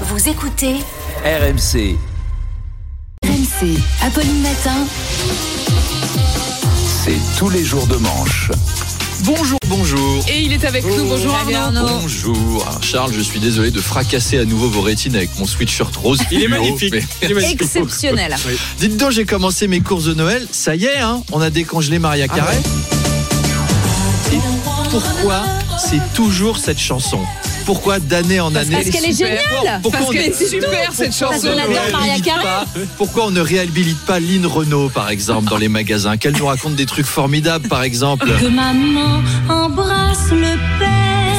Vous écoutez RMC, RMC, Apolline Matin. c'est tous les jours de manche. Bonjour, bonjour. Et il est avec nous. Bonjour Arnaud. Bonjour. Alors, Charles, je suis désolé de fracasser à nouveau vos rétines avec mon sweatshirt rose. Il est fluo, magnifique. mais- Il est magnifique. Exceptionnel. Dites donc, j'ai commencé mes courses de Noël. Ça y est, hein, on a décongelé Maria Ah Carré. Et pourquoi c'est toujours cette chanson? Pourquoi d'année en année Parce qu'elle est Super. géniale. Pourquoi Parce on qu'elle ne- est super cette chanson. Pourquoi on ne réhabilite pas Lynn Renault, par exemple, dans les magasins Qu'elle nous raconte des trucs formidables, par exemple. Que maman embrasse le père.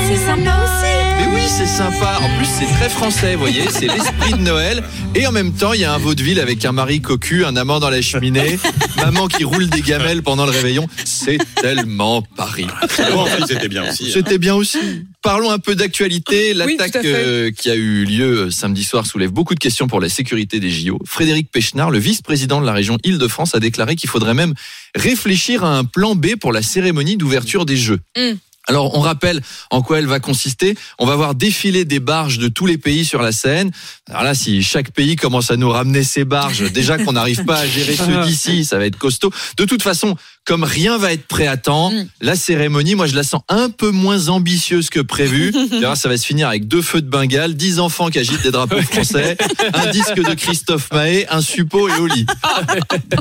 C'est sympa aussi. Mais oui, c'est sympa. En plus, c'est très français, vous voyez. C'est l'esprit de Noël. Et en même temps, il y a un vaudeville avec un mari cocu, un amant dans la cheminée, maman qui roule des gamelles pendant le réveillon. C'est tellement Paris. Bon, c'était bien aussi. hein. C'était bien aussi. Parlons un peu d'actualité. L'attaque euh, qui a eu lieu euh, samedi soir soulève beaucoup de questions pour la sécurité des JO. Frédéric Pechnard, le vice-président de la région Île-de-France, a déclaré qu'il faudrait même réfléchir à un plan B pour la cérémonie d'ouverture des Jeux. Mm. Alors, on rappelle en quoi elle va consister. On va voir défiler des barges de tous les pays sur la Seine. Alors là, si chaque pays commence à nous ramener ses barges, déjà qu'on n'arrive pas à gérer ceux d'ici, ça va être costaud. De toute façon, comme rien va être prêt à temps, Mm. la cérémonie, moi, je la sens un peu moins ambitieuse que prévu. Ça va se finir avec deux feux de Bengale, dix enfants qui agitent des drapeaux français, un disque de Christophe Mahé, un suppôt et au lit.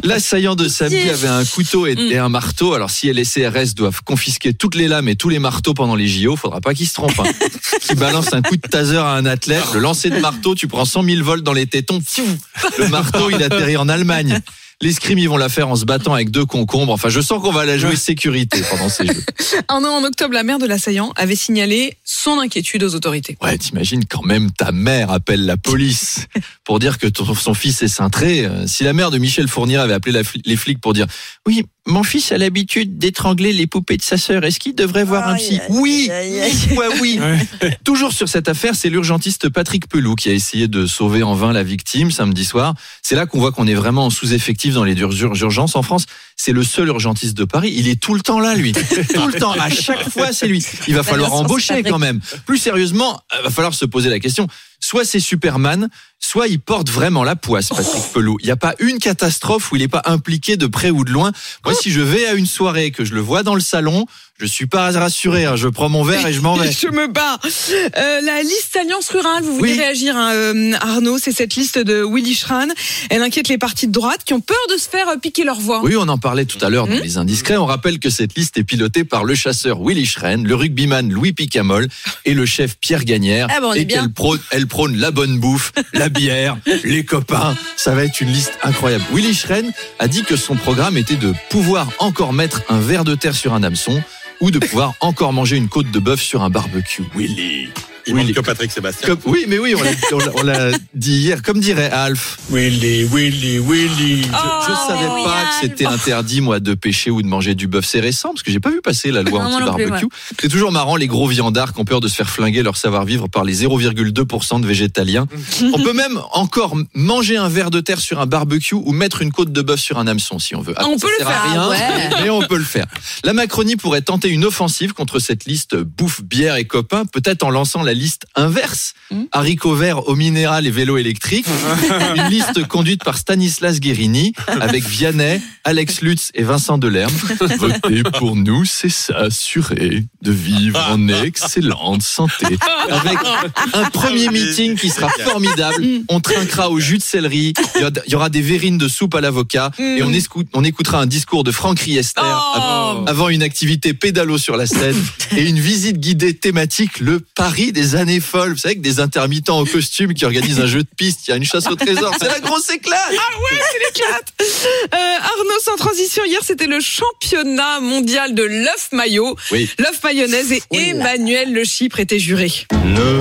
L'assaillant de samedi avait un couteau et, et un marteau. Alors, si les CRS doivent confisquer toutes les lames et tous les marteaux pendant les JO, faudra pas qu'ils se trompent. Hein. Qui balance un coup de taser à un athlète, le lancer de marteau, tu prends 100 000 volts dans les tétons, le marteau, il atterrit en Allemagne. L'escrime, ils vont la faire en se battant avec deux concombres. Enfin, je sens qu'on va la jouer sécurité pendant ces jeux. Un an en octobre, la mère de l'assaillant avait signalé son inquiétude aux autorités. Ouais, t'imagines quand même ta mère appelle la police pour dire que ton- son fils est cintré. Euh, Si la mère de Michel Fournier avait appelé la les flics pour dire oui, mon fils a l'habitude d'étrangler les poupées de sa sœur. Est-ce qu'il devrait voir un psy Oui, ouais, oui. Toujours sur cette affaire, c'est l'urgentiste Patrick Pelou qui a essayé de sauver en vain la victime samedi soir. C'est là qu'on voit qu'on est vraiment en sous-effectif dans les ur- ur- urgences en France. C'est le seul urgentiste de Paris. Il est tout le temps là, lui. Tout le temps. À chaque fois, c'est lui. Il va falloir chance, embaucher quand même. Plus sérieusement, il va falloir se poser la question. Soit c'est Superman, soit il porte vraiment la poisse, Patrick Pelou. Il n'y a pas une catastrophe où il n'est pas impliqué de près ou de loin. Moi, si je vais à une soirée, que je le vois dans le salon, je suis pas rassuré. hein. Je prends mon verre et je m'en vais. Je me bats. Euh, la liste Alliance Rurale, vous voulez Oui. réagir, hein, euh, Arnaud C'est cette liste de Willy Schran. Elle inquiète les partis de droite qui ont peur de se faire euh, piquer leur voix. Oui, on en parlait tout à l'heure dans les indiscrets. On rappelle que cette liste est pilotée par le chasseur Willy Schren, le rugbyman Louis Picamol et le chef Pierre Gagnère. Ah bon, et qu'elle prône, elle prône la bonne bouffe, la bière, les copains. Ça va être une liste incroyable. Willy Schren a dit que son programme était de pouvoir encore mettre un verre de terre sur un hameçon ou de pouvoir encore manger une côte de bœuf sur un barbecue. Willy. Il que Patrick Sébastien. Comme- oui, mais oui, on l'a- on on dit hier. Comme dirait Alf, Willy, Willy, Willy. Je, je Oh, savais oui, pas que c'était interdit, moi, de pêcher ou de manger du bœuf. C'est récent, parce que j'ai pas vu passer la loi anti-barbecue. C'est toujours marrant, les gros viandards qui ont peur de se faire flinguer leur savoir-vivre par les 0,2% de végétaliens. on peut même encore manger un verre de terre sur un barbecue ou mettre une côte de bœuf sur un hameçon, si on veut. On ça peut le sert à faire, rien, ouais. mais on peut le faire. La Macronie pourrait tenter une offensive contre cette liste bouffe, bière et copains, peut-être en lançant la liste inverse. Hmm. Haricots verts, eau minérale et vélo électrique. Une liste conduite par Stanislas Guérini avec Vianney, Alex Lutz et Vincent Delerme. Voter pour nous, c'est s'assurer de vivre en excellente santé. Avec un premier meeting qui sera formidable. On trinquera au jus de céleri. Il y aura des verrines de soupe à l'avocat. Et on, escou- on écoutera un discours de Franck Riester Oh. avant, avant une activité pédalo sur la Seine et une visite guidée thématique, le Paris des années folles. Vous savez que des intermittents en costume qui organisent un jeu de piste, il y a une chasse au trésor. C'est la grosse éclate. Ah ouais, c'est l'éclate. Euh, Arnaud, sans transition, hier c'était le championnat mondial de l'œuf maillot, Oui. l'œuf mayonnaise et Emmanuel Le Chypre était juré. Ne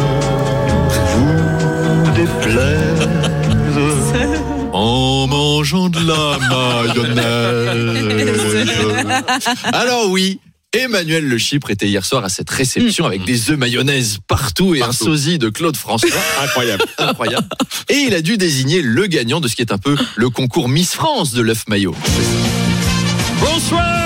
vous déplaise En mangeant de la mayonnaise. Alors oui. Emmanuel Le Chypre était hier soir à cette réception avec des œufs mayonnaise partout et un sosie de Claude François. Incroyable. Incroyable. Et il a dû désigner le gagnant de ce qui est un peu le concours Miss France de l'œuf maillot. Bonsoir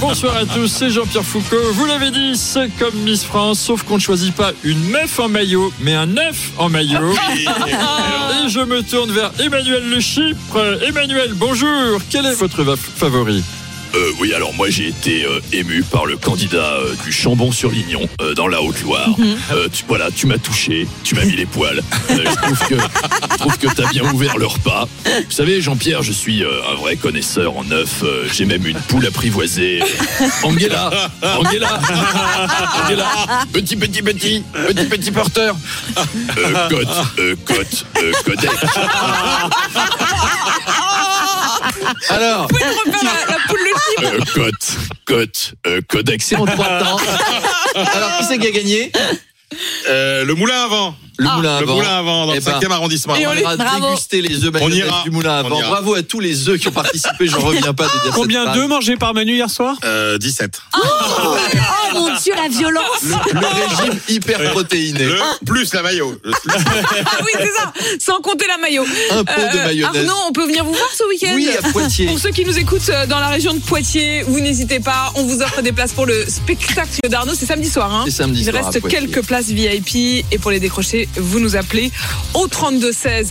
bonsoir à tous, c'est Jean-Pierre Foucault. Vous l'avez dit, c'est comme Miss France, sauf qu'on ne choisit pas une meuf en maillot, mais un œuf en maillot. Et je me tourne vers Emmanuel Le Chypre. Emmanuel, bonjour. Quel est votre favori? Euh, oui, alors moi j'ai été euh, ému par le candidat euh, du Chambon-sur-Lignon dans la Haute-Loire. Euh, tu, voilà, tu m'as touché, tu m'as mis les poils. Je trouve que je trouve que t'as bien ouvert le repas. Vous savez, Jean-Pierre, je suis un vrai connaisseur en œufs. J'ai même une poule apprivoisée. Angela, Angela, Angela, petit petit petit, petit petit porteur. Euh, cote, euh, cote, euh, codec. Alors, Vous pouvez nous refaire la, poule Euh, cote, cote, euh, codex. c'est en trois temps. Alors, qui c'est qui a gagné? Euh, le moulin à Le moulin à Le vent. moulin à vent dans Eh le ben, 5e arrondissement. Et on ira Bravo. déguster les œufs On mayonnaise ira. du moulin à vent. Bravo à tous les œufs qui ont participé. J'en reviens pas de dire Combien d'œufs mangés par Manu hier soir Euh, 17. Oh mon Dieu, la violence Le régime hyper protéiné. Le plus la maillot. Ah oui, c'est ça, sans compter la maillot. Un pot de Euh, mayonnaise. Arnaud, on peut venir vous voir ce week-end Oui, à Poitiers. Pour ceux qui nous écoutent euh, dans la région de Poitiers, vous n'hésitez pas, on vous offre des places pour le spectacle d'Arnaud, c'est samedi soir. Hein C'est samedi Il soir reste quelques places VIP et pour les décrocher, vous nous appelez au 32 16.